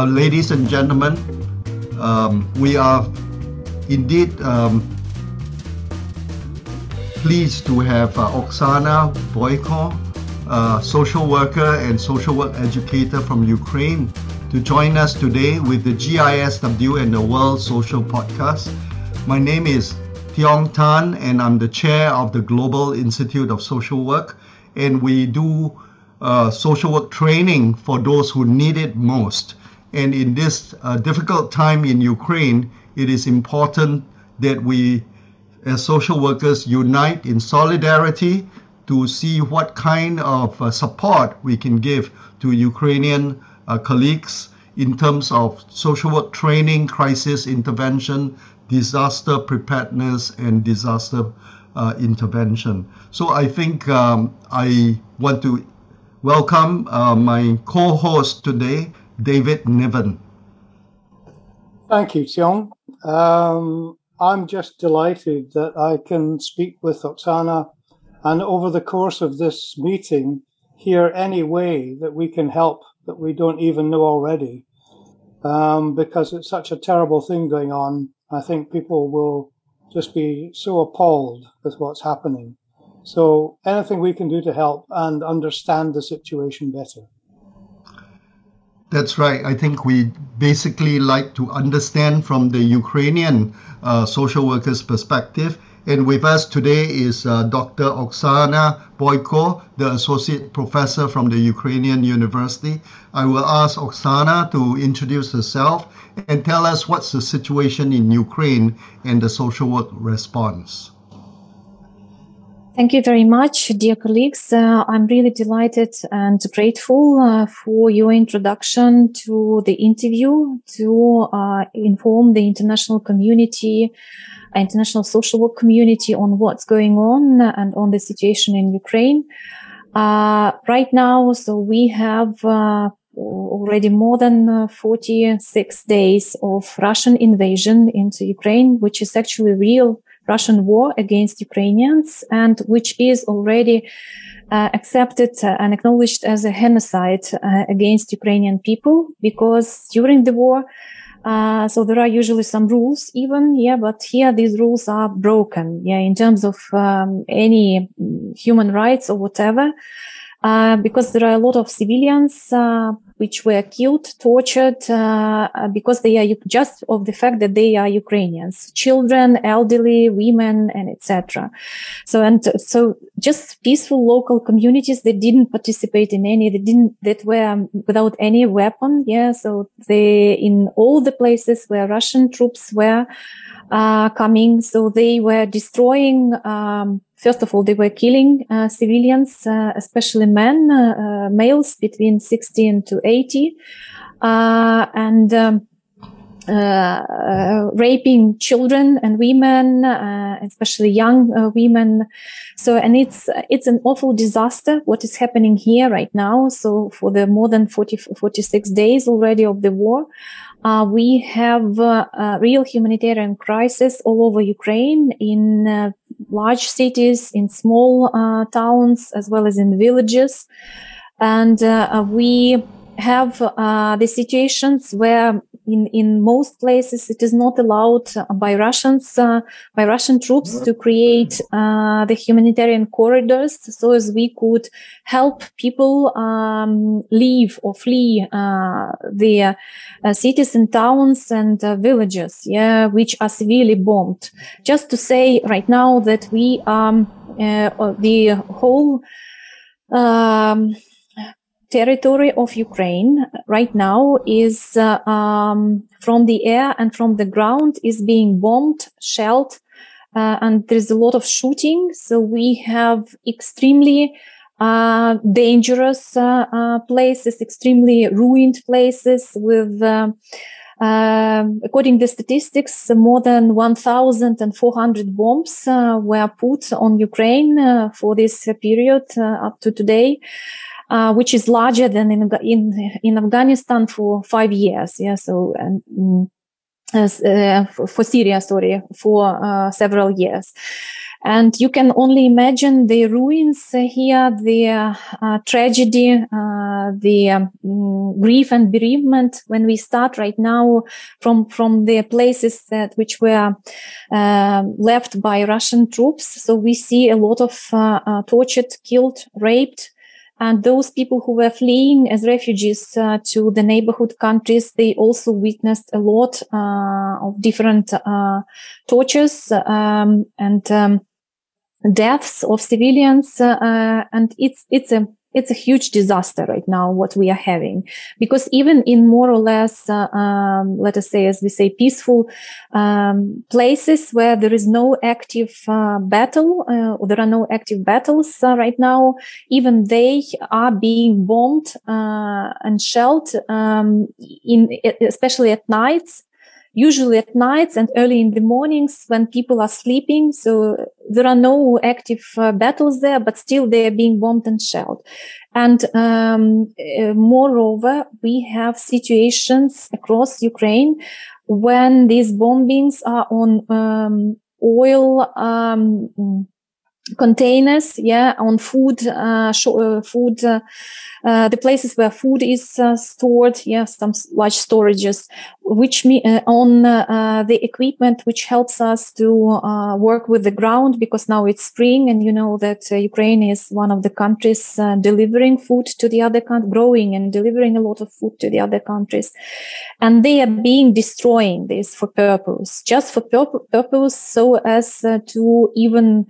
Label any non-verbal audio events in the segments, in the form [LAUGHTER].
Uh, ladies and gentlemen, um, we are indeed um, pleased to have uh, Oksana Boyko, uh, social worker and social work educator from Ukraine, to join us today with the GISW and the World Social Podcast. My name is Tiong Tan, and I'm the chair of the Global Institute of Social Work, and we do uh, social work training for those who need it most. And in this uh, difficult time in Ukraine, it is important that we, as social workers, unite in solidarity to see what kind of uh, support we can give to Ukrainian uh, colleagues in terms of social work training, crisis intervention, disaster preparedness, and disaster uh, intervention. So I think um, I want to welcome uh, my co-host today, David Niven. Thank you, Tiong. Um, I'm just delighted that I can speak with Oksana and over the course of this meeting hear any way that we can help that we don't even know already. Um, because it's such a terrible thing going on. I think people will just be so appalled with what's happening. So anything we can do to help and understand the situation better. That's right. I think we basically like to understand from the Ukrainian uh, social workers' perspective. And with us today is uh, Dr. Oksana Boyko, the associate professor from the Ukrainian University. I will ask Oksana to introduce herself and tell us what's the situation in Ukraine and the social work response. Thank you very much, dear colleagues. Uh, I'm really delighted and grateful uh, for your introduction to the interview to uh, inform the international community, international social work community on what's going on and on the situation in Ukraine. Uh, right now, so we have uh, already more than uh, 46 days of Russian invasion into Ukraine, which is actually real Russian war against Ukrainians and which is already uh, accepted and acknowledged as a genocide uh, against Ukrainian people because during the war, uh, so there are usually some rules even, yeah, but here these rules are broken, yeah, in terms of um, any human rights or whatever. Uh, because there are a lot of civilians uh, which were killed, tortured, uh, because they are just of the fact that they are Ukrainians, children, elderly, women, and etc. So and so, just peaceful local communities that didn't participate in any, that didn't, that were without any weapon. Yeah. So they in all the places where Russian troops were uh, coming, so they were destroying. Um, First of all, they were killing uh, civilians, uh, especially men, uh, uh males between 16 to 80, uh, and um, uh, raping children and women, especially young women. So, and it's it's an awful disaster what is happening here right now. So, for the more than 40, 46 days already of the war. Uh, we have uh, a real humanitarian crisis all over Ukraine in uh, large cities, in small uh, towns, as well as in villages. And uh, we have the situations where in, in most places it is not allowed by Russians, uh, by Russian troops to create uh, the humanitarian corridors so as we could help people um, leave or flee uh, the uh, cities and towns and uh, villages, yeah, which are severely bombed. Just to say right now that we um, uh, the whole um, territory of Ukraine right now is uh, um, from the air and from the ground is being bombed, shelled, uh, and there's a lot of shooting. So we have extremely uh, dangerous uh, uh, places, extremely ruined places with. Uh, according to the statistics, more than 1,400 bombs were put on Ukraine for this period up to today. Uh, which is larger than in, in, in Afghanistan for five years. Yeah. So, um, uh, for Syria, sorry, for uh, several years. And you can only imagine the ruins here, the uh, tragedy, uh, the um, grief and bereavement when we start right now from, from the places that which were uh, left by Russian troops. So we see a lot of uh, tortured, killed, raped, and those people who were fleeing as refugees uh, to the neighborhood countries, they also witnessed a lot uh, of different uh, tortures um, and um, deaths of civilians. Uh, and it's it's a it's a huge disaster right now what we are having. Because even in more or less uh, um, let us say as we say peaceful um, places where there is no active uh, battle uh, there are no active battles uh, right now even they are being bombed uh, and shelled um, in especially at nights usually at nights and early in the mornings when people are sleeping. So there are no active uh, battles there, but still they are being bombed and shelled. And um, uh, moreover, we have situations across Ukraine when these bombings are on um, oil um, containers, yeah, on food, uh, uh, food, uh, uh, the places where food is uh, stored, yeah, some large storages, which me uh, on the equipment which helps us to work with the ground because now it's spring and you know that Ukraine is one of the countries delivering food to the other countries, growing and delivering a lot of food to the other countries, and they are being destroying this for purpose, just for pur- purpose, so as to even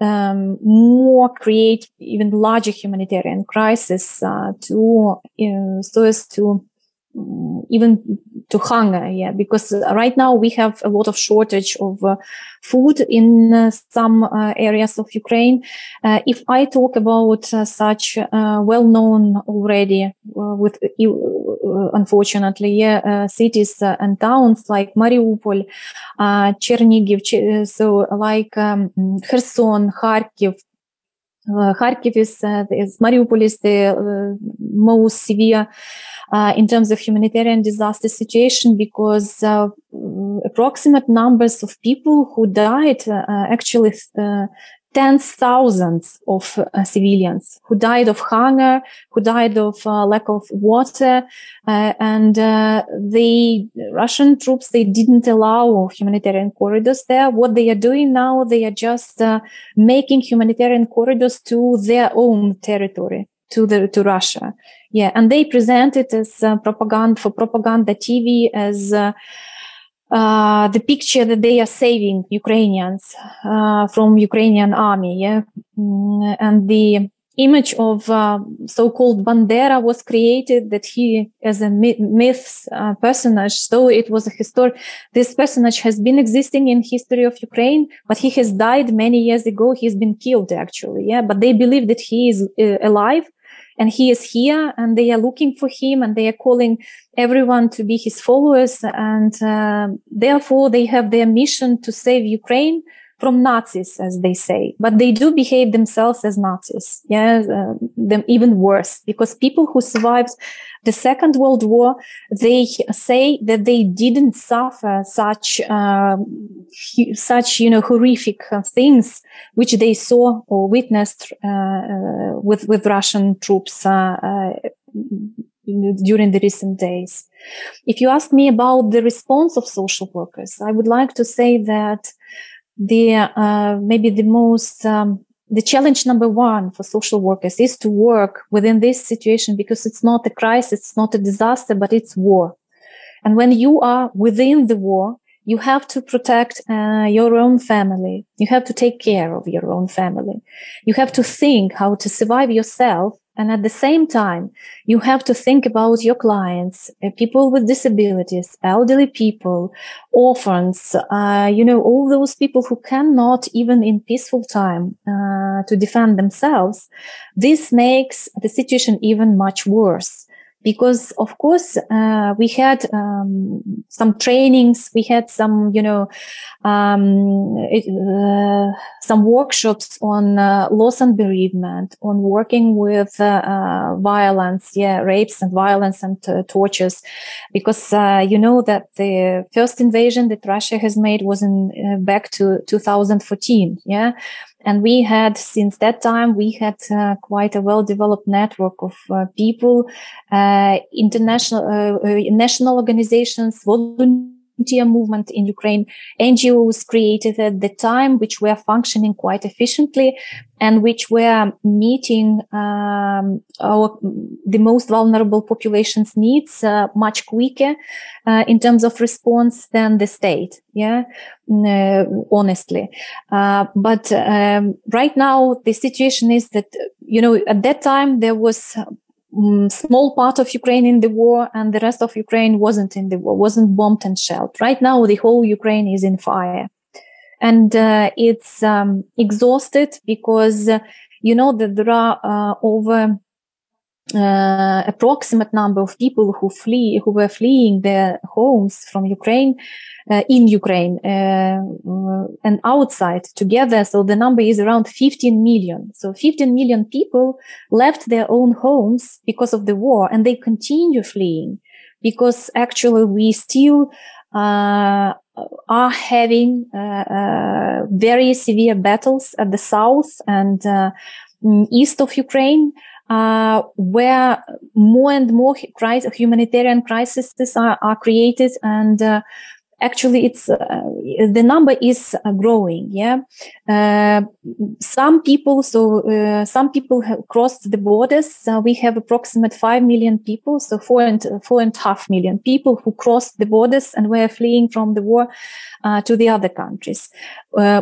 um, more create even larger humanitarian crisis uh, to so as to even to hunger yeah because right now we have a lot of shortage of uh, food in uh, some uh, areas of ukraine. Uh, if i talk about such well-known already with unfortunately yeah cities and towns like mariupol chernihiv so like um, kherson kharkiv uh, Kharkiv is, uh, is Mariupol is the uh, most severe uh, in terms of humanitarian disaster situation because approximate numbers of people who died actually tens thousands of uh, civilians who died of hunger, who died of uh, lack of water, uh, and the Russian troops they didn't allow humanitarian corridors there. What they are doing now, they are just making humanitarian corridors to their own territory to the to Russia. Yeah, and they present it as uh, propaganda for propaganda TV as uh, the picture that they are saving Ukrainians uh, from Ukrainian army. Yeah, mm, and the image of uh, so-called Bandera was created that he as a myth uh, personage. So it was a historic. This personage has been existing in history of Ukraine, but he has died many years ago. He's been killed actually. Yeah, but they believe that he is uh, alive and he is here and they are looking for him and they are calling everyone to be his followers and uh, therefore they have their mission to save ukraine from Nazis, as they say, but they do behave themselves as Nazis. Yeah, uh, them even worse because people who survived the Second World War, they say that they didn't suffer such, uh, such, you know, horrific uh, things which they saw or witnessed, uh, uh with, with Russian troops, uh, during the recent days. If you ask me about the response of social workers, I would like to say that the uh, maybe the most um, the challenge number one for social workers is to work within this situation because it's not a crisis, it's not a disaster, but it's war. And when you are within the war, you have to protect uh, your own family. You have to take care of your own family. You have to think how to survive yourself and at the same time, you have to think about your clients, uh, people with disabilities, elderly people, orphans, uh, you know, all those people who cannot even in peaceful time uh, to defend themselves. This makes the situation even much worse because of course uh, we had um, some trainings we had some you know um, it, uh, some workshops on uh, loss and bereavement on working with uh, uh, violence yeah rapes and violence and uh, tortures. Because you know that the first invasion that russia has made was in back to 2014 yeah and we had, since that time, we had uh, quite a well-developed network of uh, people, uh, international, uh, uh, national organizations, volunteer movement in Ukraine, NGOs created at the time, which were functioning quite efficiently and which were meeting um, our, the most vulnerable populations needs uh, much quicker uh, in terms of response than the state. Yeah? Uh, honestly. Uh, but um, right now the situation is that you know at that time there was um, small part of Ukraine in the war and the rest of Ukraine wasn't in the war, wasn't bombed and shelled. Right now, the whole Ukraine is in fire and uh, it's um, exhausted because uh, you know that there are uh, over uh, approximate number of people who flee who were fleeing their homes from Ukraine uh, in Ukraine uh, and outside together so the number is around 15 million so 15 million people left their own homes because of the war and they continue fleeing because actually we still uh, are having uh, uh, very severe battles at the south and mm, east of Ukraine. Uh, where more and more crisis, humanitarian crises are, are created and uh, actually it's uh, the number is uh, growing yeah? Uh, some people so uh, some people have crossed the borders. We have approximate 5 million people so four and four and a half million people who crossed the borders and were fleeing from the war uh, to the other countries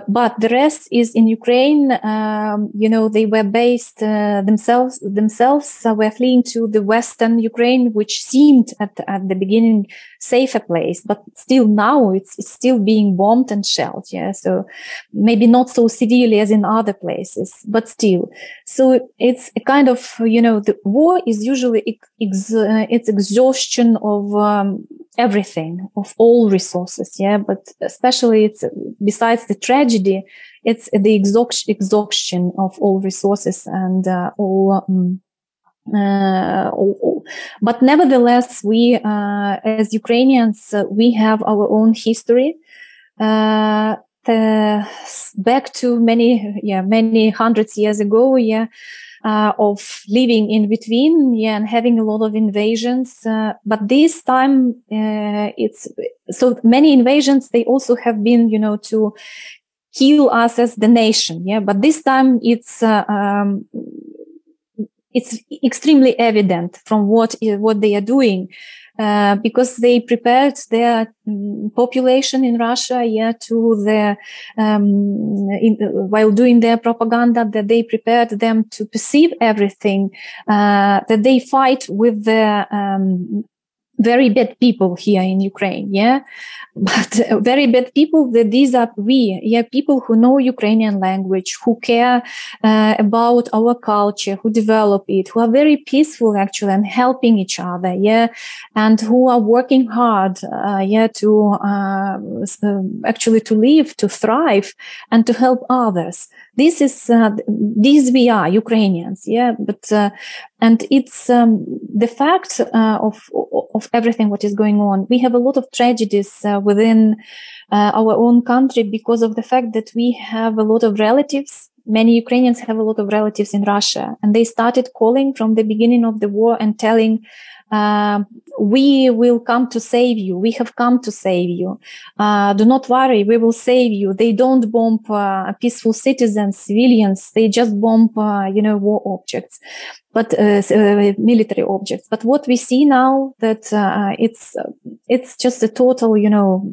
but the rest is in ukraine um, you know they were based themselves themselves were fleeing to the western ukraine which seemed at, at the beginning safer place but still now it's, it's still being bombed and shelled. Yeah. So maybe not so severely as in other places, but still. So it's a kind of, you know, the war is usually ex- uh, it's exhaustion of um, everything, of all resources. Yeah. But especially it's besides the tragedy, it's the exhaustion of all resources and uh, all um, uh, but nevertheless, we, uh, as Ukrainians, uh, we have our own history. Uh, the, back to many, yeah, many hundreds years ago, yeah, uh, of living in between, yeah, and having a lot of invasions. Uh, but this time, it's so many invasions. They also have been, you know, to kill us as the nation, yeah. But this time, it's um, it's extremely evident from what what they are doing uh, because they prepared their mm, population in Russia, yeah, to the um, in, while doing their propaganda, that they prepared them to perceive everything, uh, that they fight with the um, very bad people here in Ukraine, yeah, [LAUGHS] but uh, very bad people. That these are we, yeah, people who know Ukrainian language, who care uh, about our culture, who develop it, who are very peaceful actually and helping each other, yeah, and who are working hard, uh, yeah, to uh, actually to live, to thrive, and to help others this is uh, these we are Ukrainians, yeah. But and it's um, the fact uh, of of everything what is going on. We have a lot of tragedies uh, within uh, our own country because of the fact that we have a lot of relatives. Many Ukrainians have a lot of relatives in Russia, and they started calling from the beginning of the war and telling uh, we will come to save you. We have come to save you. Uh, do not worry. We will save you. They don't bomb uh, peaceful citizens, civilians. They just bomb, uh, you know, war objects but uh, military objects. But what we see now that it's it's just a total, you know,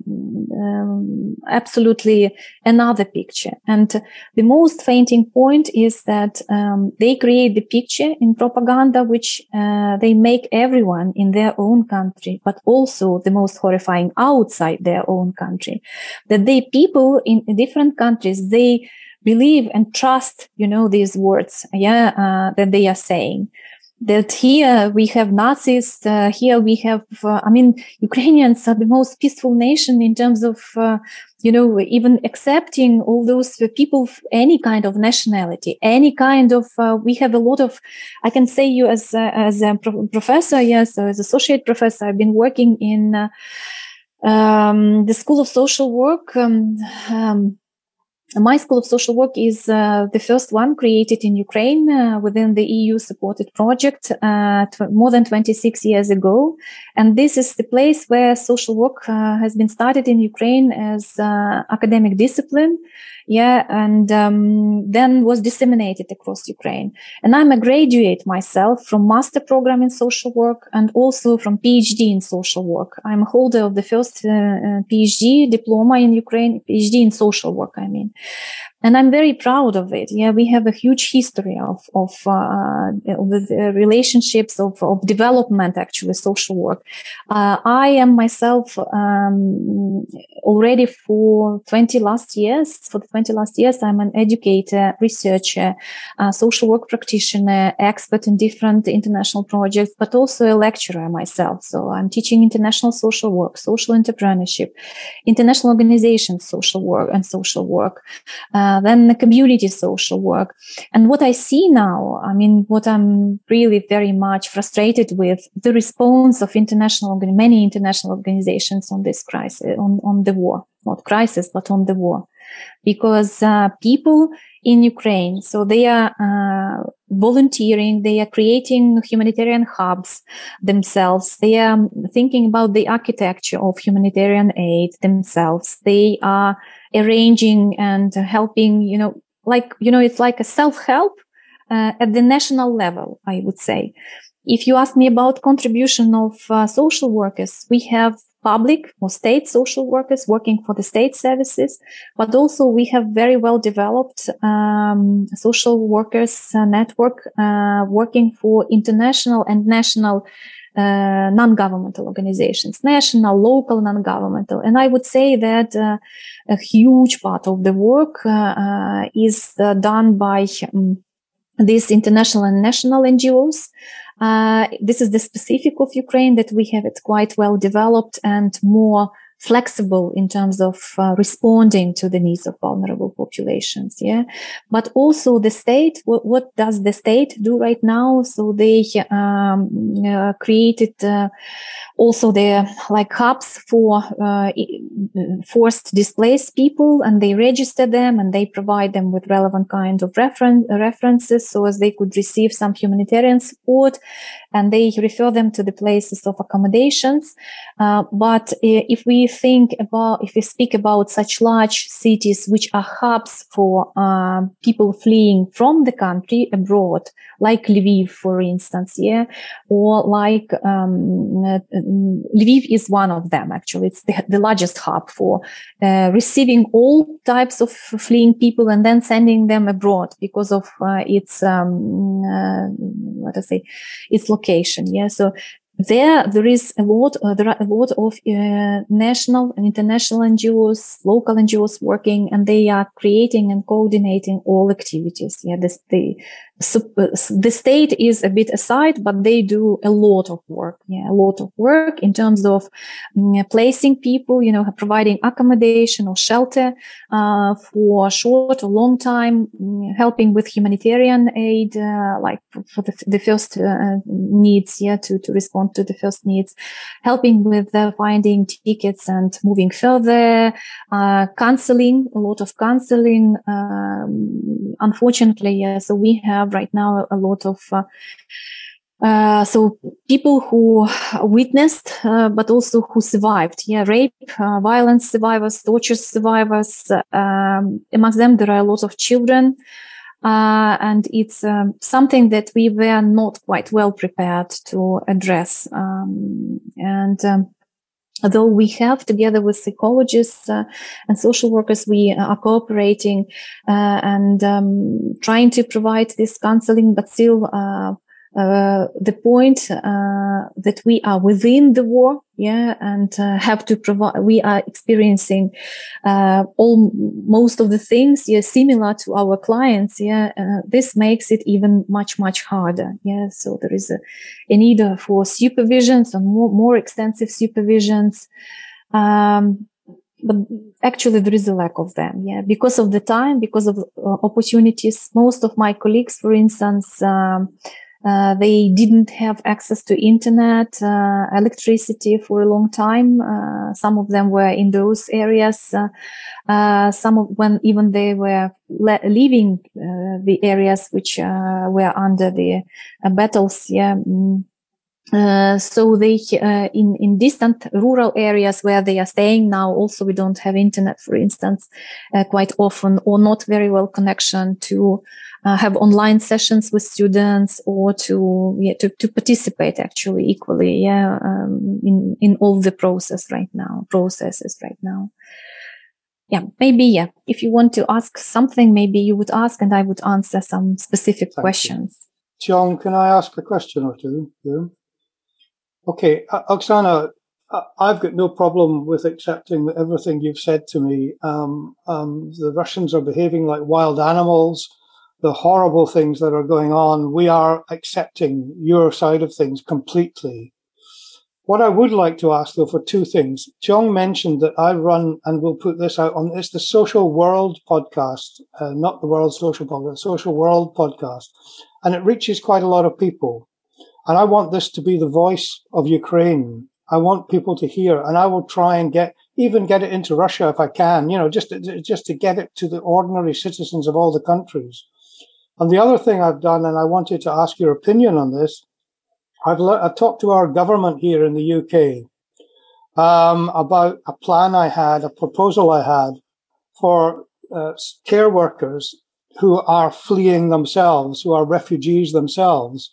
um, absolutely another picture. And the most fainting point is that um, they create the picture in propaganda, which they make everyone in their own country, but also the most horrifying outside their own country. That they people in different countries they believe and trust, you know, these words, yeah, uh, that they are saying. That here we have Nazis, uh, here we have, uh, I mean, Ukrainians are the most peaceful nation in terms of, uh, you know, even accepting all those people, any kind of nationality, any kind of, uh, we have a lot of, I can say you as, as a pro- professor, yes, as associate professor, I've been working in, uh, um, the School of Social Work, um, um, my School of Social Work is uh, the first one created in Ukraine uh, within the EU supported project uh, tw- more than 26 years ago. And this is the place where social work uh, has been started in Ukraine as uh, academic discipline yeah, and um, then was disseminated across Ukraine. And I'm a graduate myself from master program in social work and also from PhD in social work. I'm a holder of the first uh, uh PhD diploma in Ukraine, PhD in social work, I mean and I'm very proud of it. Yeah, we have a huge history of of, uh, the relationships of of development, actually, social work. Uh, I am myself um, already for 20 last years. For the 20 last years, I'm an educator, researcher, social work practitioner, expert in different international projects, but also a lecturer myself. So I'm teaching international social work, social entrepreneurship, international organizations, social work, and social work. Uh, uh, then the community social work. And what I see now, I mean, what I'm really very much frustrated with the response of international, many international organizations on this crisis, on, on the war, not crisis, but on the war. Because uh, people in Ukraine, so they are uh, volunteering, they are creating humanitarian hubs themselves, they are thinking about the architecture of humanitarian aid themselves, they are arranging and helping, you know, like, you know, it's like a self-help uh, at the national level, I would say. If you ask me about contribution of uh, social workers, we have public or state social workers working for the state services, but also we have very well developed um, social workers uh, network uh, working for international and national uh, non-governmental organizations, national, local, non-governmental. And I would say that uh, a huge part of the work uh, uh is uh, done by um, these international and national NGOs. Uh, this is the specific of Ukraine that we have it quite well developed and more flexible in terms of uh, responding to the needs of vulnerable populations. Yeah. But also the state, what, what does the state do right now? So they um, uh, created uh, also the like hubs for uh, forced displaced people and they register them and they provide them with relevant kind of reference references so as they could receive some humanitarian support and they refer them to the places of accommodations uh, but if we think about if we speak about such large cities which are hubs for uh, people fleeing from the country abroad like lviv for instance yeah or like um, Lviv is one of them, actually. It's the, the largest hub for uh, receiving all types of fleeing people and then sending them abroad because of uh, its, um, uh, what I say, its location. Yeah. So there there is a lot uh, there are a lot of uh, national and international NGOs local NGOs working and they are creating and coordinating all activities. Yeah this, the the state is a bit aside, but they do a lot of work. Yeah, a lot of work in terms of um, placing people, you know, providing accommodation or shelter uh, for short or long time, um, helping with humanitarian aid, uh, like for the, the first uh, needs, yeah, to, to respond to the first needs, helping with finding tickets and moving further, uh, counseling, a lot of counseling. Um, unfortunately, yeah, so we have have right now a lot of uh, uh, so people who witnessed, uh, but also who survived, yeah, rape, uh, violence survivors, torture survivors. Um, amongst them, there are a lot of children, uh, and it's um, something that we were not quite well prepared to address. Um, and although we have together with psychologists uh, and social workers we are cooperating uh, and um, trying to provide this counseling but still uh, uh, the point uh, that we are within the war, yeah, and uh, have to provide. We are experiencing uh, all most of the things, yeah, similar to our clients, yeah. Uh, this makes it even much much harder, yeah. So there is a, a need for supervisions and more more extensive supervisions. Um, but actually there is a lack of them yeah because of the time because of opportunities most of my colleagues for instance um, uh, they didn't have access to internet, uh, electricity for a long time. Uh, some of them were in those areas. Uh, uh, some of when even they were le- leaving the areas which were under the battles. Yeah. Mm. Uh, so they uh, in in distant rural areas where they are staying now also we don't have internet for instance uh, quite often or not very well connection to uh, have online sessions with students or to yeah, to, to participate actually equally yeah um, in in all the process right now processes right now yeah maybe yeah if you want to ask something maybe you would ask and i would answer some specific Thank questions you. john can i ask a question or two yeah. Okay oksana I've got no problem with accepting everything you've said to me. Um, um, the Russians are behaving like wild animals the horrible things that are going on, we are accepting your side of things completely. What I would like to ask though for two things. John mentioned that I run and we'll put this out on, it's the Social World podcast, uh, not the World Social Podcast, Social World podcast. And it reaches quite a lot of people. And I want this to be the voice of Ukraine. I want people to hear and I will try and get, even get it into Russia if I can, you know, just, to, just to get it to the ordinary citizens of all the countries. And the other thing I've done, and I wanted to ask your opinion on this, I've, le- I've talked to our government here in the UK um, about a plan I had, a proposal I had for uh, care workers who are fleeing themselves, who are refugees themselves,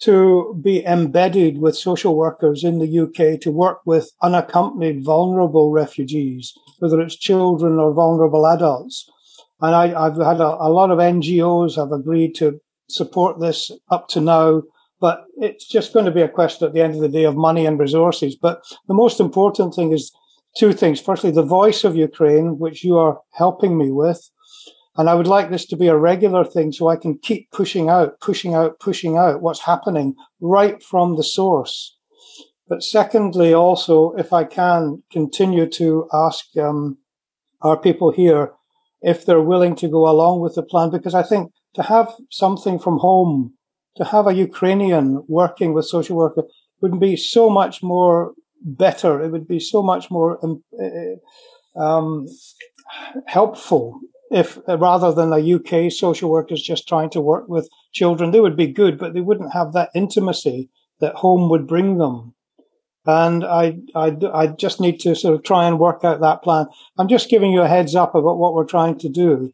to be embedded with social workers in the UK to work with unaccompanied vulnerable refugees, whether it's children or vulnerable adults and I, have had a, a, lot of NGOs have agreed to support this up to now, but it's just going to be a question at the end of the day of money and resources. But the most important thing is two things. Firstly, the voice of Ukraine, which you are helping me with. And I would like this to be a regular thing so I can keep pushing out, pushing out, pushing out what's happening right from the source. But secondly, also, if I can continue to ask um, our people here if they're willing to go along with the plan, because I think to have something from home, to have a Ukrainian working with social worker would be so much more better. It would be so much more um, uh, um, helpful if rather than a UK social workers just trying to work with children, they would be good, but they wouldn't have that intimacy that home would bring them and I, I, I just need to sort of try and work out that plan. I'm just giving you a heads up about what we're trying to do.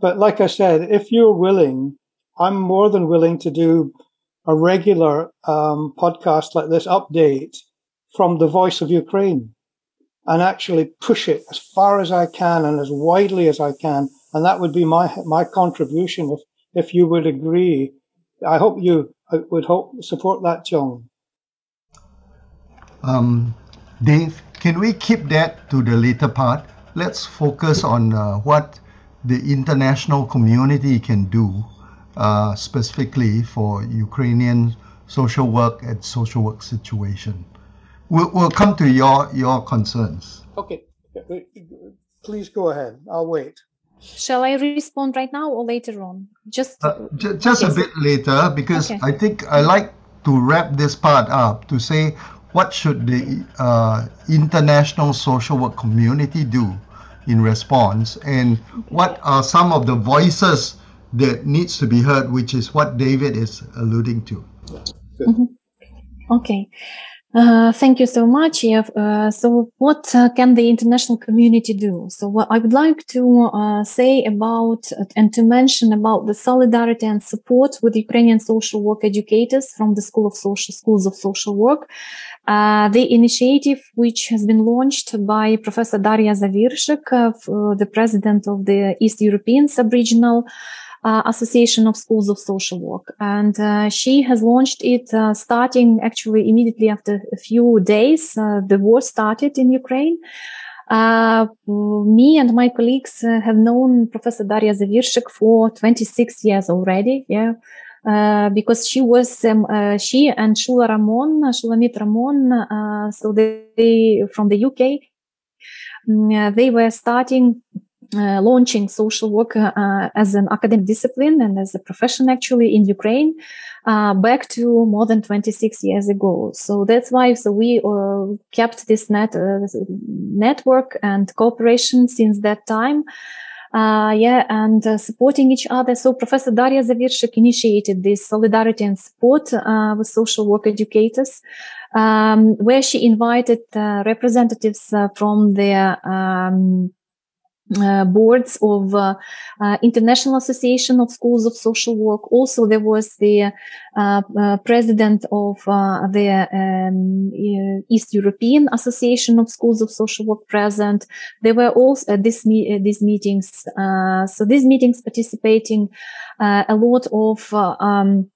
But like I said, if you're willing, I'm more than willing to do a regular um, podcast like this update from the voice of Ukraine and actually push it as far as I can and as widely as I can. And that would be my, my contribution if, if you would agree. I hope you would hope support that, John. Um, Dave, can we keep that to the later part? Let's focus on uh, what the international community can do uh, specifically for Ukrainian social work and social work situation. We'll, we'll come to your, your concerns. Okay, please go ahead. I'll wait. Shall I respond right now or later on? Just uh, j- just okay. a bit later because okay. I think I like to wrap this part up to say what should the uh, international social work community do in response and what are some of the voices that needs to be heard which is what david is alluding to mm-hmm. okay uh, thank you so much. Uh, so, what uh, can the international community do? So, what I would like to uh, say about and to mention about the solidarity and support with Ukrainian social work educators from the School of Social Schools of Social Work. Uh, the initiative, which has been launched by Professor Darja Zaviršek, uh, the president of the East European Subregional uh, Association of Schools of Social Work. And uh, she has launched it uh, starting actually immediately after a few days. Uh, the war started in Ukraine. Uh, me and my colleagues uh, have known Professor Darja Zaviršek for 26 years already. Yeah. because she was, um, she and Shula Ramon, Shulamit Ramon, so they, from the UK, mm, they were starting uh, launching social work uh, as an academic discipline and as a profession actually in Ukraine uh, back to more than 26 years ago. So that's why so we uh, kept this net uh, network and cooperation since that time. Uh, yeah, and supporting each other. So Professor Darja Zaviršek initiated this solidarity and support with social work educators, um, where she invited representatives from the um, uh, boards of uh, uh, International Association of Schools of Social Work. Also, there was the uh, uh, president of uh, the um, East European Association of Schools of Social Work present. There were also this me- these meetings. so these meetings participating a lot of um,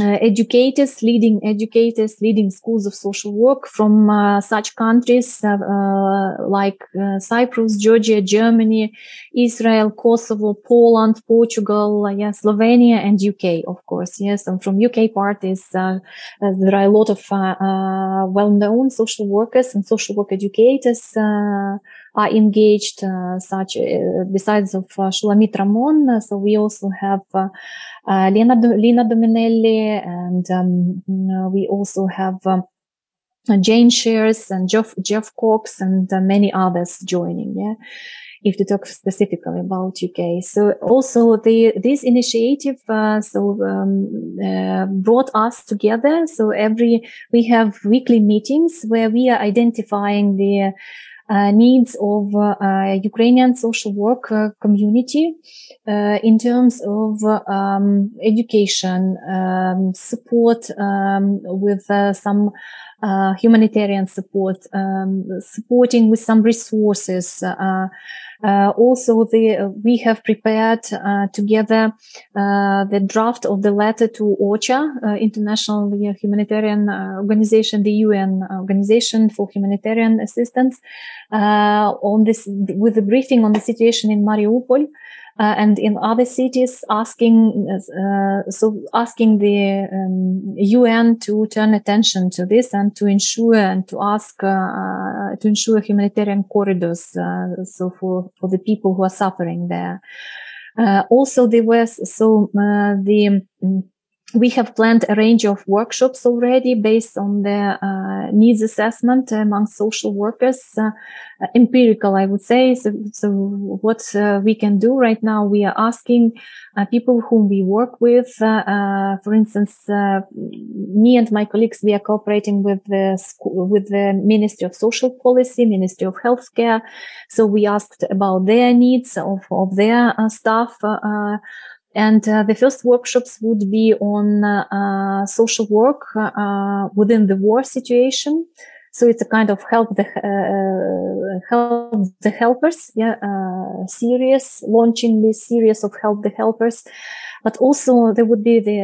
uh, educators, leading educators, leading schools of social work from uh, such countries uh, uh like uh, Cyprus, Georgia, Germany, Israel, Kosovo, Poland, Portugal, uh, yeah, Slovenia, and UK, of course. Yes, and from UK part is there are a lot of well-known social workers and social work educators are engaged, uh, such uh, besides of uh, Shulamit Ramon. so we also have Lena, Lena Dominelli, and um, we also have. Um, Jane Shears and Jeff, Jeff Cox and uh, many others joining. Yeah. If to talk specifically about UK. So also the, this initiative, uh, so, um, uh, brought us together. So every, we have weekly meetings where we are identifying the, uh, needs of uh, Ukrainian social work uh, community in terms of um, education, um, support um, with some humanitarian support, um, supporting with some resources. Uh, also, the, uh, we have prepared uh, together the draft of the letter to OCHA, International Humanitarian Organization, the UN Organization for Humanitarian Assistance, on this with a briefing on the situation in Mariupol uh, and in other cities asking uh, so asking the um, UN to turn attention to this and to ensure and to ask uh, to ensure humanitarian corridors uh, so for for the people who are suffering there. Uh, also, there was so uh, the um, we have planned a range of workshops already based on the uh, needs assessment among social workers, uh, empirical, I would say. So, so what uh, we can do right now, we are asking uh, people whom we work with. Uh, uh, for instance, me and my colleagues, we are cooperating with the school, with the Ministry of Social Policy, Ministry of Healthcare. So we asked about their needs of, of their staff. And uh, the first workshops would be on uh, uh social work uh, within the war situation. So it's a kind of help the uh, help the helpers, yeah, series launching this series of help the helpers but also there would be the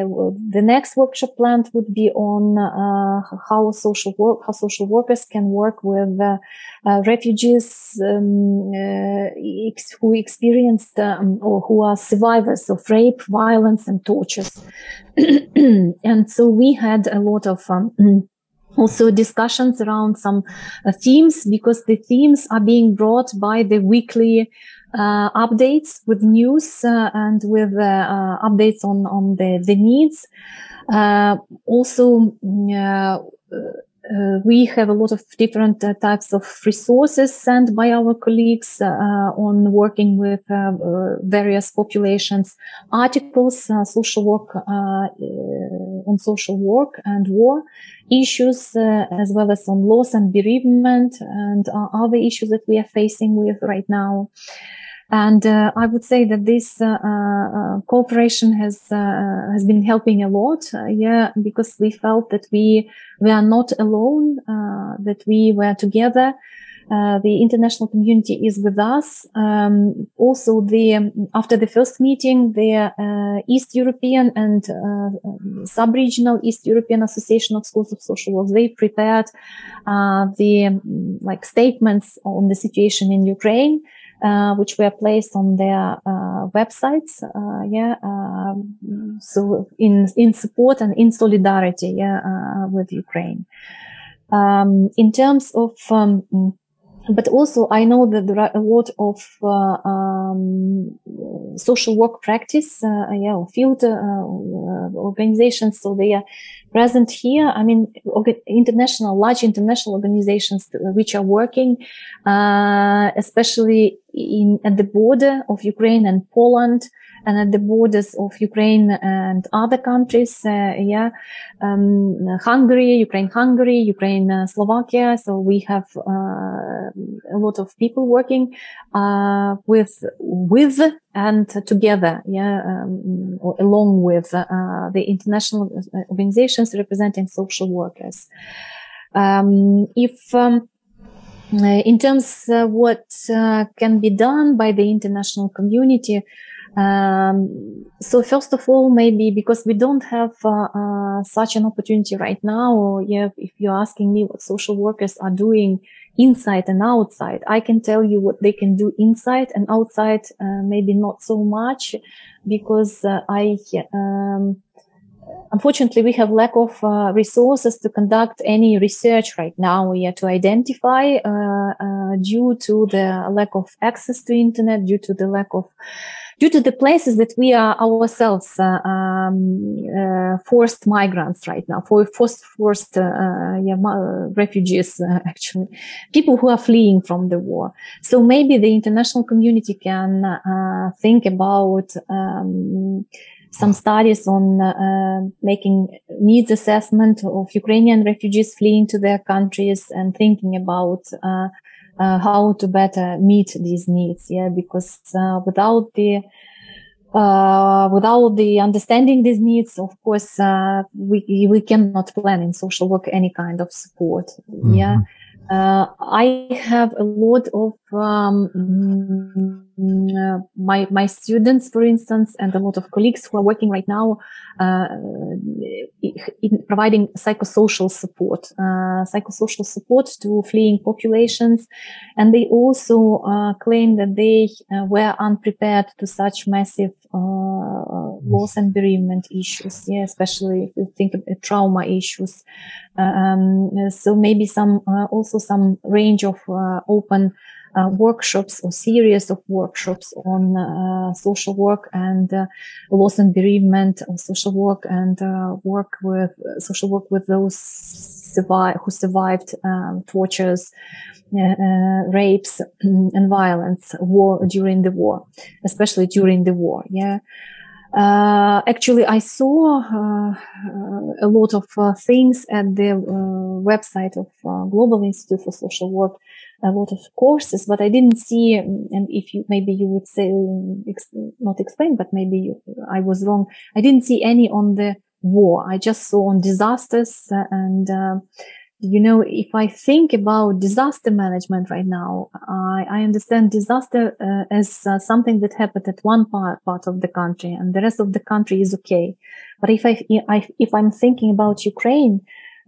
the next workshop planned would be on uh, how social work how social workers can work with uh, uh, refugees um, uh, ex- who experienced um, or who are survivors of rape, violence, and tortures. [CLEARS THROAT] and so we had a lot of um, [CLEARS THROAT] also discussions around some uh, themes because the themes are being brought by the weekly uh, updates with news uh, and with uh, uh, updates on on the the needs. Uh, also. Uh, we have a lot of different uh, types of resources sent by our colleagues uh, uh on working with uh, uh, various populations, articles, social work on social work and war issues, as well as on loss and bereavement and other issues that we are facing with right now. And uh, I would say that this uh, uh, cooperation has uh, has been helping a lot. Uh, yeah, because we felt that we we are not alone, uh, that we were together. Uh, the international community is with us. Um, also, the um, after the first meeting, the uh, East European and uh, sub-regional East European Association of Schools of Social Work they prepared uh, the um, like statements on the situation in Ukraine. Uh, which were placed on their uh, websites. Uh, yeah, um, so in in support and in solidarity, yeah, with Ukraine. Um, in terms of um, but also I know that there are a lot of uh, um, social work practice, uh, yeah, field uh, organizations. So they are present here. I mean, international, large international organizations which are working, especially in at the border of Ukraine and Poland and at the borders of Ukraine and other countries. Uh, yeah, um, Hungary, Ukraine, Hungary, Ukraine, uh, Slovakia. So we have uh, a lot of people working with with and together. Yeah, um, along with the international organizations representing social workers. Um, if um, in terms of what uh, can be done by the international community, um, so first of all, maybe because we don't have uh, uh, such an opportunity right now, or yeah, if you're asking me what social workers are doing inside and outside, I can tell you what they can do inside and outside. Uh, maybe not so much, because uh, I. Um, unfortunately, we have lack of uh, resources to conduct any research right now. Have to identify uh, uh, due to the lack of access to internet, due to the lack of due to the places that we are ourselves uh, um, uh, forced migrants right now, for forced, forced uh, yeah, refugees, [LAUGHS] actually, people who are fleeing from the war. So maybe the international community can think about um, some studies on uh, making needs assessment of Ukrainian refugees fleeing to their countries and thinking about uh, uh, how to better meet these needs. Yeah, because uh, without the uh, without the understanding these needs, of course, uh, we we cannot plan in social work any kind of support. Mm-hmm. Yeah. Uh, I have a lot of um, uh, my my students, for instance, and a lot of colleagues who are working right now uh, in providing psychosocial support, uh, psychosocial support to fleeing populations, and they also uh, claim that they uh, were unprepared to such massive Uh, uh, loss and bereavement issues. Yeah, especially if you think of uh, trauma issues. Um, so maybe some also some range of open uh, workshops or series of workshops on uh, social work and uh, loss and bereavement, or social work and uh, work with social work with those survive, who survived um, tortures, uh, uh, rapes, [CLEARS THROAT] and violence, war during the war, especially during the war. Yeah. Uh, actually, I saw uh, a lot of uh, things at the website of Global Institute for Social Work a lot of courses, but I didn't see, and if you, maybe you would say, ex, not explain, but maybe you, I was wrong. I didn't see any on the war. I just saw on disasters and, uh, you know, if I think about disaster management right now, I, I understand disaster uh, as uh, something that happened at one part, part of the country and the rest of the country is okay. But if I, if I'm thinking about Ukraine,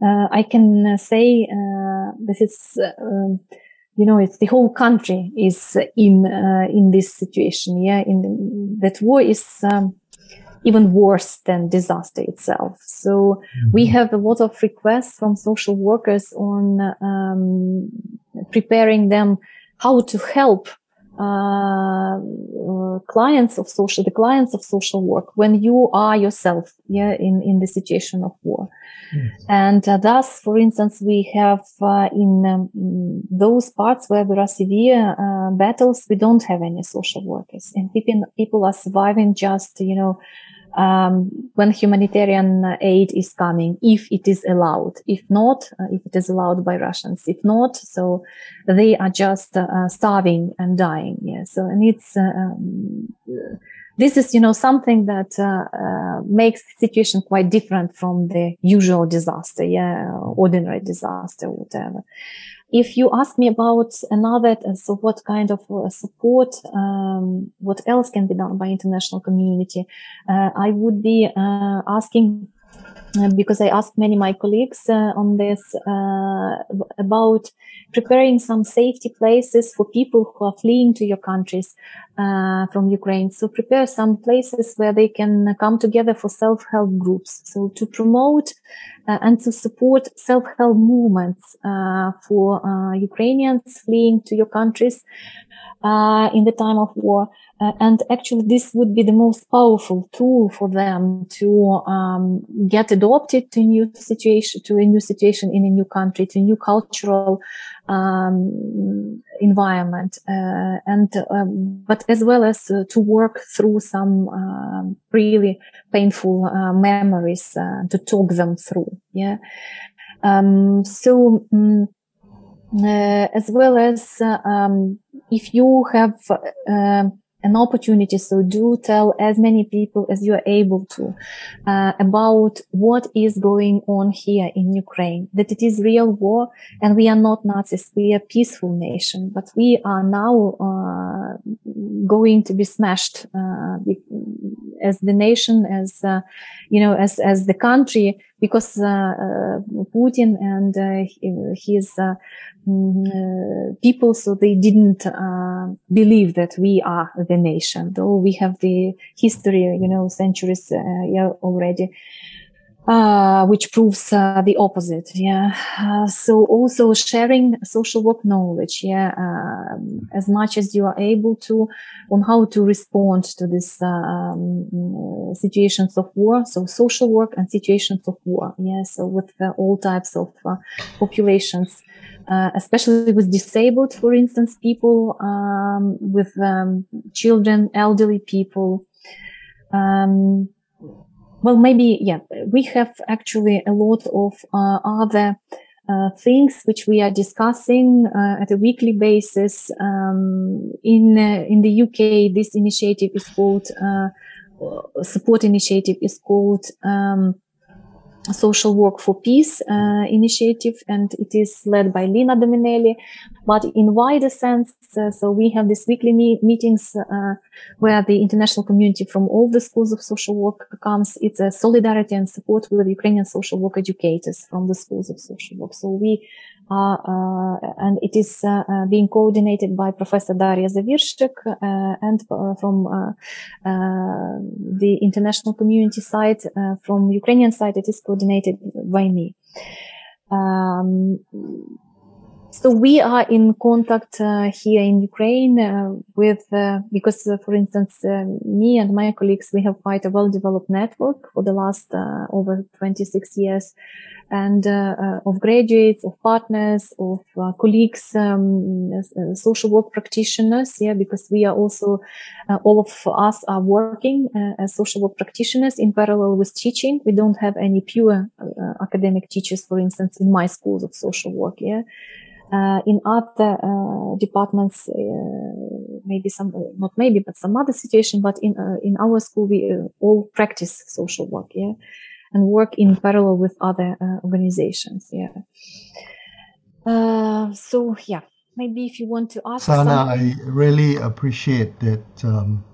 uh, I can say uh, this is um, you know, it's the whole country is in uh, in this situation. Yeah, in the, that war is um, even worse than disaster itself. So mm-hmm. we have a lot of requests from social workers on um, preparing them how to help uh, uh, clients of social, the clients of social work when you are yourself, yeah, in, in the situation of war. Yes. And uh, thus, for instance, we have uh, in um, those parts where there are severe uh, battles, we don't have any social workers and people, people are surviving just, you know, um, when humanitarian aid is coming, if it is allowed. If not, uh, if it is allowed by Russians. If not, so they are just uh, starving and dying. Yeah. So, and it's, uh, um, this is, you know, something that uh, uh, makes the situation quite different from the usual disaster. Yeah. Ordinary disaster, whatever. If you ask me about another, uh, so what kind of uh, support, um, what else can be done by international community, uh, I would be uh, asking uh, because I asked many my colleagues uh, on this about preparing some safety places for people who are fleeing to your countries uh, from Ukraine. So prepare some places where they can come together for self-help groups. So to promote uh, and to support self-help movements uh, for Ukrainians fleeing to your countries in the time of war. Uh, and actually, this would be the most powerful tool for them to um, get adopted to a new situation, to a new situation in a new country, to new cultural um, environment, uh, and um, but as well as uh, to work through some um, really painful uh, memories uh, to talk them through. Yeah. Um, so. Um, as well as um, if you have an opportunity. So do tell as many people as you are able to uh, about what is going on here in Ukraine, that it is real war and we are not Nazis. We are peaceful nation, but we are now uh, going to be smashed uh, as the nation, as, uh, you know, as, as the country because uh, uh, Putin and uh, his mm, people, so they didn't believe that we are the nation, though we have the history, you know, centuries yeah, already uh, which proves uh, the opposite. Yeah. Uh, so also sharing social work knowledge. Yeah. Um, as much as you are able to on how to respond to these um, situations of war. So social work and situations of war. Yeah. So with uh, all types of uh, populations. Uh, especially with disabled, for instance, people, um, with um, children, elderly people, um, well, maybe, yeah, we have actually a lot of uh, other uh, things which we are discussing uh, at a weekly basis. Um, in uh, in the UK, this initiative is called uh, support initiative is called um, social work for peace uh, initiative and it is led by Lena Dominelli. But in wider sense uh, so we have these weekly me- meetings uh, where the international community from all the schools of social work comes. It's a solidarity and support with ukrainian social work educators from the schools of social work. So we and it is uh, uh, being coordinated by Professor Darja Zaviršek uh, and uh, from the international community side, from Ukrainian side, it is coordinated by me. Um, so we are in contact uh, here in Ukraine uh, with, uh, because for instance, me and my colleagues, we have quite a well-developed network for the last over 26 years and uh, uh, of graduates, of partners, of uh, colleagues, um, social work practitioners. Yeah, because we are also all of us are working as social work practitioners in parallel with teaching. We don't have any pure academic teachers, for instance, in my schools of social work. Yeah. Uh, in other uh, departments, uh, maybe some, not maybe, but some other situation. But in in our school, we all practice social work. Yeah, and work in parallel with other uh, organizations. Yeah. Uh, so yeah, maybe if you want to ask. Sana, I really appreciate that. Um,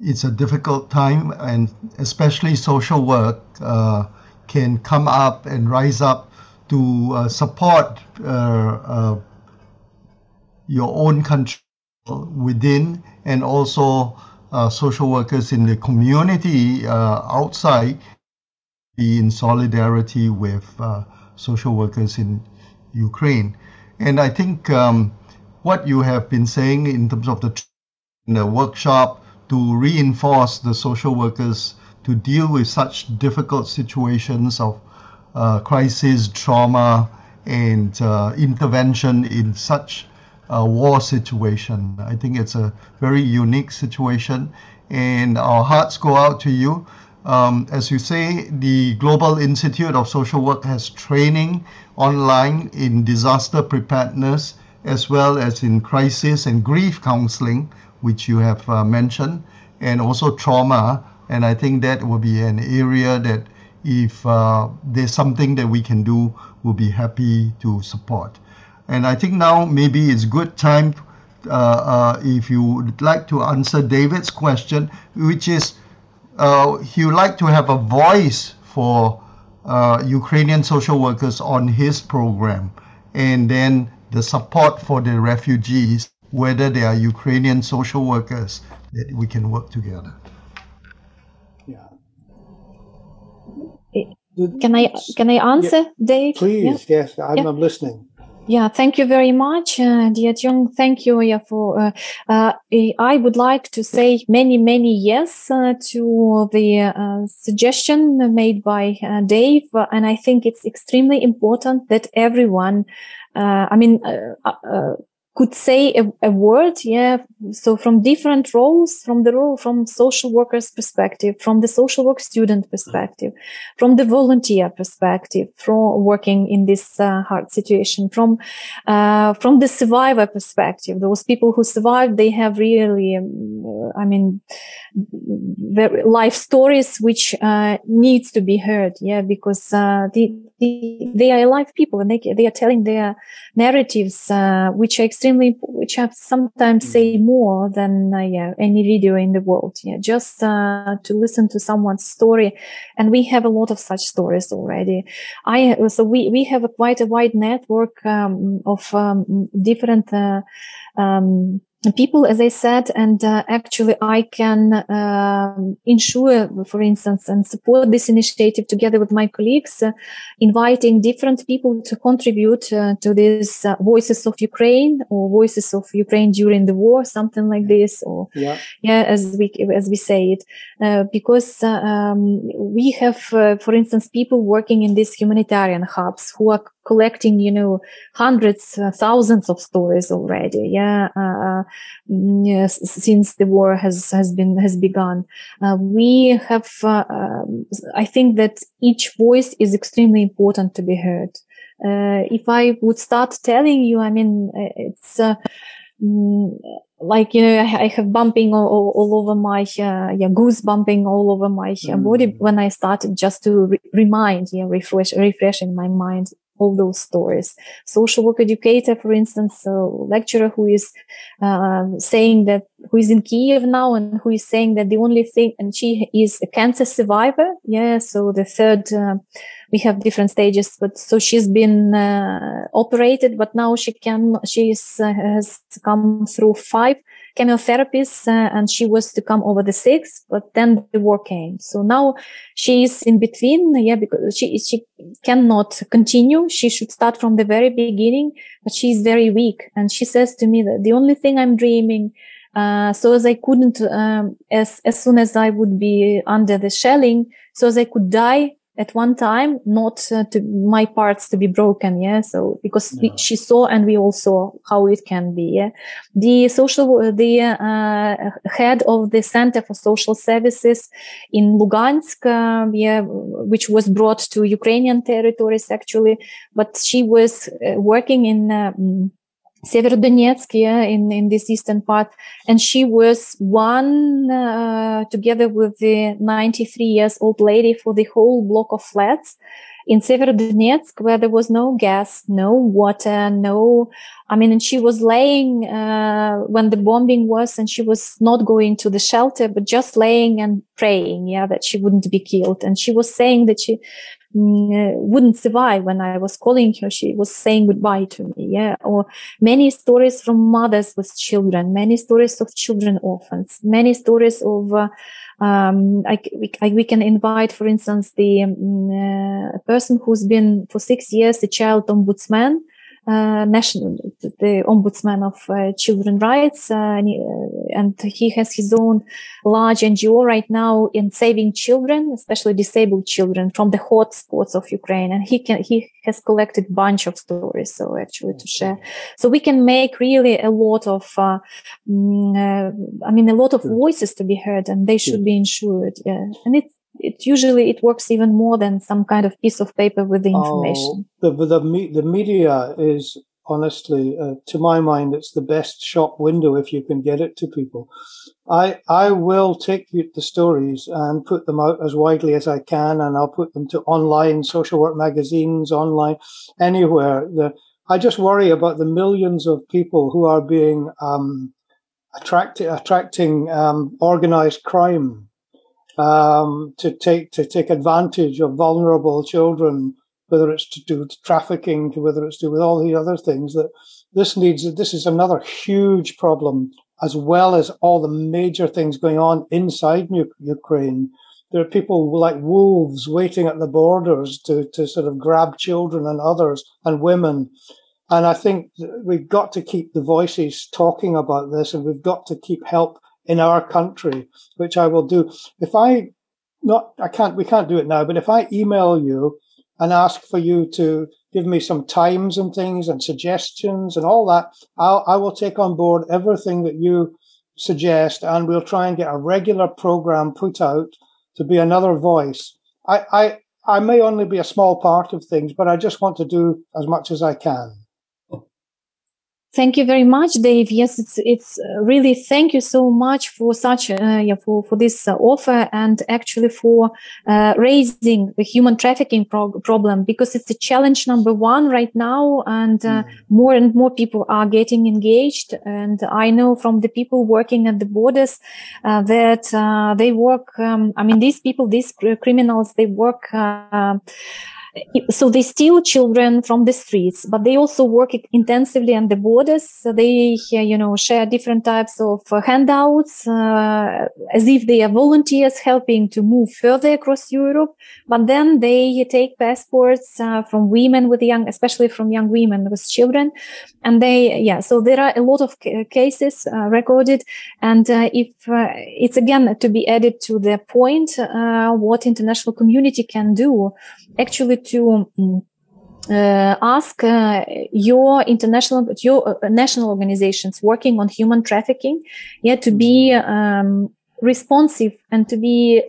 it's a difficult time, and especially social work uh, can come up and rise up to uh, support uh, uh, your own country within and also social workers in the community outside be in solidarity with uh, social workers in Ukraine. And I think um, what you have been saying in terms of the, the workshop to reinforce the social workers to deal with such difficult situations of uh, crisis, trauma, and uh, intervention in such a war situation. I think it's a very unique situation, and our hearts go out to you. Um, as you say, the Global Institute of Social Work has training online in disaster preparedness as well as in crisis and grief counseling, which you have uh, mentioned, and also trauma. And I think that will be an area that if uh, there's something that we can do, we'll be happy to support. And I think now maybe it's good time uh, uh, if you would like to answer David's question, which is uh, he would like to have a voice for uh, Ukrainian social workers on his program, and then the support for the refugees, whether they are Ukrainian social workers, that we can work together. Yeah. Can I can I answer, yeah. Dave? Please, yeah. yes, I'm, yeah. I'm listening. Yeah, thank you very much, uh, dear Jung. Thank you yeah, for. Uh, uh, I would like to say many, many yes uh, to the uh, suggestion made by uh, Dave, and I think it's extremely important that everyone. I mean, could say a, a, word yeah so from different roles from the role from social workers perspective from the social work student perspective from the volunteer perspective from working in this uh, hard situation from uh, from the survivor perspective. Those people who survived they have really um, i mean life stories which uh, needs to be heard yeah because uh, the, the, they are alive people and they, they are telling their narratives uh, which are extremely which have sometimes mm. say more than uh, yeah, any video in the world yeah just uh, to listen to someone's story and we have a lot of such stories already i so we we have a quite a wide network um, of um, different uh, um, people, as I said, and uh, actually I can uh, ensure, for instance, and support this initiative together with my colleagues, uh, inviting different people to contribute uh, to this uh, Voices of Ukraine or Voices of Ukraine during the war, something like this, or yeah, yeah as we as we say it, uh, because um, we have, for instance, people working in these humanitarian hubs who are collecting, you know, hundreds, uh, thousands of stories already. Yeah. Uh, mm, yes, since the war has, has been, has begun. Uh, we have, uh, um, I think that each voice is extremely important to be heard. Uh, if I would start telling you, I mean, uh, it's, mm, like you know I, have bumping all, all, all over my uh, yeah goose bumping all over my uh, body mm. when I started just to re- remind yeah refresh refreshing my mind all those stories. Social work educator, for instance, a lecturer who is uh, saying that who is in Kiev now and who is saying that the only thing, and she is a cancer survivor. Yeah. So the third, uh, we have different stages, but so she's been uh, operated, but now she can, she uh, has come through five chemotherapies uh, and she was to come over the six, but then the war came. So now she is in between. Yeah, because she, she cannot continue. She should start from the very beginning, but she is very weak. And she says to me that the only thing I'm dreaming uh, so as I couldn't, um, as, as soon as I would be under the shelling, so as I could die at one time, not uh, to my parts to be broken. Yeah. So because we, she saw and we all saw how it can be. Yeah. The social, the uh, head of the Center for Social Services in Lugansk, uh, yeah, which was brought to Ukrainian territories actually, but she was uh, working in uh, Severodonetsk, yeah, in, in this eastern part. And she was one, uh, together with the 93 years old lady for the whole block of flats in Severodonetsk, where there was no gas, no water, no, I mean, and she was laying, uh, when the bombing was, and she was not going to the shelter, but just laying and praying, yeah, that she wouldn't be killed. And she was saying that she, wouldn't survive when I was calling her. She was saying goodbye to me. Yeah. Or many stories from mothers with children, many stories of children orphans, many stories of, uh, um, I, we, I, we, can invite, for instance, the um, uh, person who's been for six years a child ombudsman uh, national, the ombudsman of uh, children rights, uh, and, he, uh, and, he, has his own large NGO right now in saving children, especially disabled children from the hot spots of Ukraine. And he can, he has collected a bunch of stories. So actually to share. So we can make really a lot of, uh, mm, I mean, a lot of voices to be heard and they should be ensured. Yeah. And it's, it usually it works even more than some kind of piece of paper with the information. Oh, the, the, the media is honestly, uh, to my mind, it's the best shop window if you can get it to people. I, I will take the stories and put them out as widely as I can and I'll put them to online social work magazines, online, anywhere. The, I just worry about the millions of people who are being um, attracted, attracting um, organized crime um, to take to take advantage of vulnerable children, whether it's to do with trafficking, to whether it's to do with all the other things. That this needs this is another huge problem, as well as all the major things going on inside Ukraine. There are people like wolves waiting at the borders to, to sort of grab children and others and women. And I think we've got to keep the voices talking about this and we've got to keep help in our country, which I will do. If I not, I can't, we can't do it now, but if I email you and ask for you to give me some times and things and suggestions and all that, I'll, I will take on board everything that you suggest and we'll try and get a regular program put out to be another voice. I, I, I may only be a small part of things, but I just want to do as much as I can. Thank you very much, Dave. Yes, it's it's uh, really thank you so much for such uh, yeah for for this uh, offer and actually for uh, raising the human trafficking pro- problem because it's a challenge number one right now, and mm. more and more people are getting engaged. And I know from the people working at the borders uh, that they work. Um, I mean, these people, these criminals, they work so they steal children from the streets, but they also work intensively on the borders. So they, you know, share different types of uh, handouts uh, as if they are volunteers helping to move further across Europe. But then they take passports uh, from women with young, especially from young women with children, and they, yeah. So there are a lot of cases uh, recorded, and uh, if uh, it's again to be added to the point, what international community can do actually to mm, uh, ask uh, your international, your uh, national organizations working on human trafficking, yeah, to be um, responsive and to be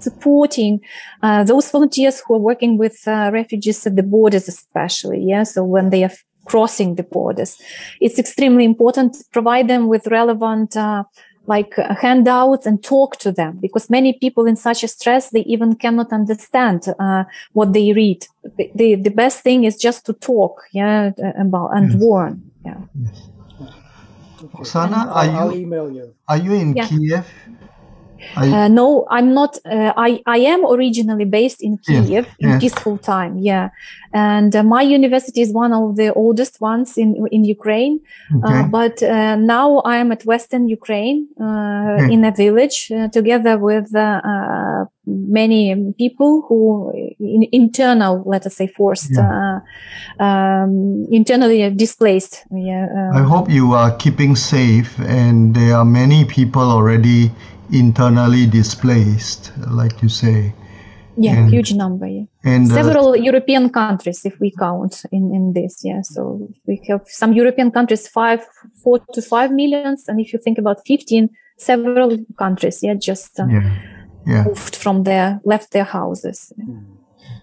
supporting uh, those volunteers who are working with uh, refugees at the borders, especially. Yeah, so when they are crossing the borders, it's extremely important to provide them with relevant uh, like uh, handouts and talk to them because many people in such a stress they even cannot understand uh, what they read the, the, the best thing is just to talk yeah about and yes. warn yeah yes. Okay. Oksana, are you, I'll email you. Are you in yeah. Kiev? Uh, no, I'm not. Uh, I I am originally based in Kiev yes, in yes. peaceful time. Yeah, and uh, my university is one of the oldest ones in in Ukraine. Uh, okay. but uh, now I am at Western Ukraine uh, okay. in a village together with many people who in, internal, let us say, forced, yeah. um, internally displaced. Yeah. I hope you are keeping safe, and there are many people already internally displaced, like you say. Yeah, and, huge number. Yeah. And uh, several European countries, if we count in, in this. Yeah, so we have some European countries, five, four to five millions, and if you think about fifteen, several countries, yeah, just uh, yeah. Yeah. moved from their left their houses. Mm.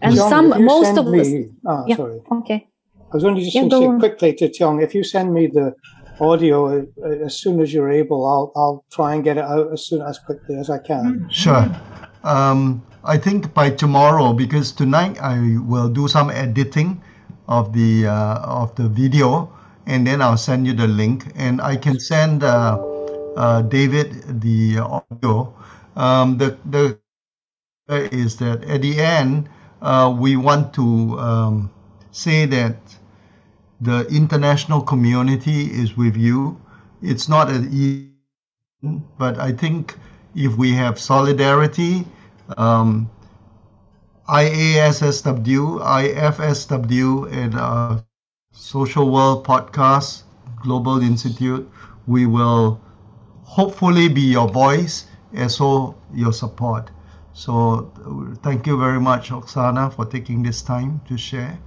And John, some, most of me, oh, yeah, sorry. Okay. I was only just yeah, going to say quickly to Tiong, if you send me the audio uh, as soon as you're able. I'll I'll try and get it out as soon as quickly as I can. Sure. Um, I think by tomorrow, because tonight I will do some editing of the uh, of the video, and then I'll send you the link, and I can send uh, uh, David the audio. Um, the the is that at the end uh, we want to um, say that the international community is with you. It's not an easy, but I think if we have solidarity, um, IASSW, IFSW, and uh, Social World Podcast, Global Institute, we will hopefully be your voice and so your support. So thank you very much, Oksana, for taking this time to share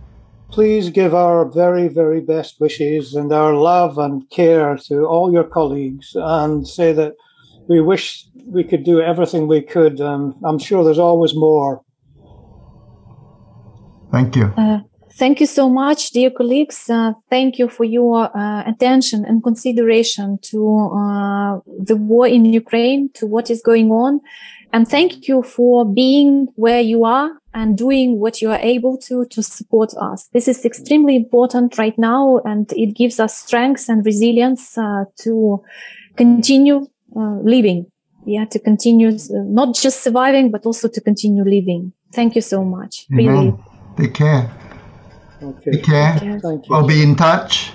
please give our very, very best wishes and our love and care to all your colleagues and say that we wish we could do everything we could. And I'm sure there's always more. Thank you. Uh, thank you so much, dear colleagues. Uh, thank you for your uh, attention and consideration to uh, the war in Ukraine, to what is going on and thank you for being where you are and doing what you are able to to support us. This is extremely important right now, and it gives us strength and resilience uh, to continue uh, living. Yeah, to continue uh, not just surviving, but also to continue living. Thank you so much. Amen. Really. Take care. Okay. Take care. Thank you. I'll be in touch.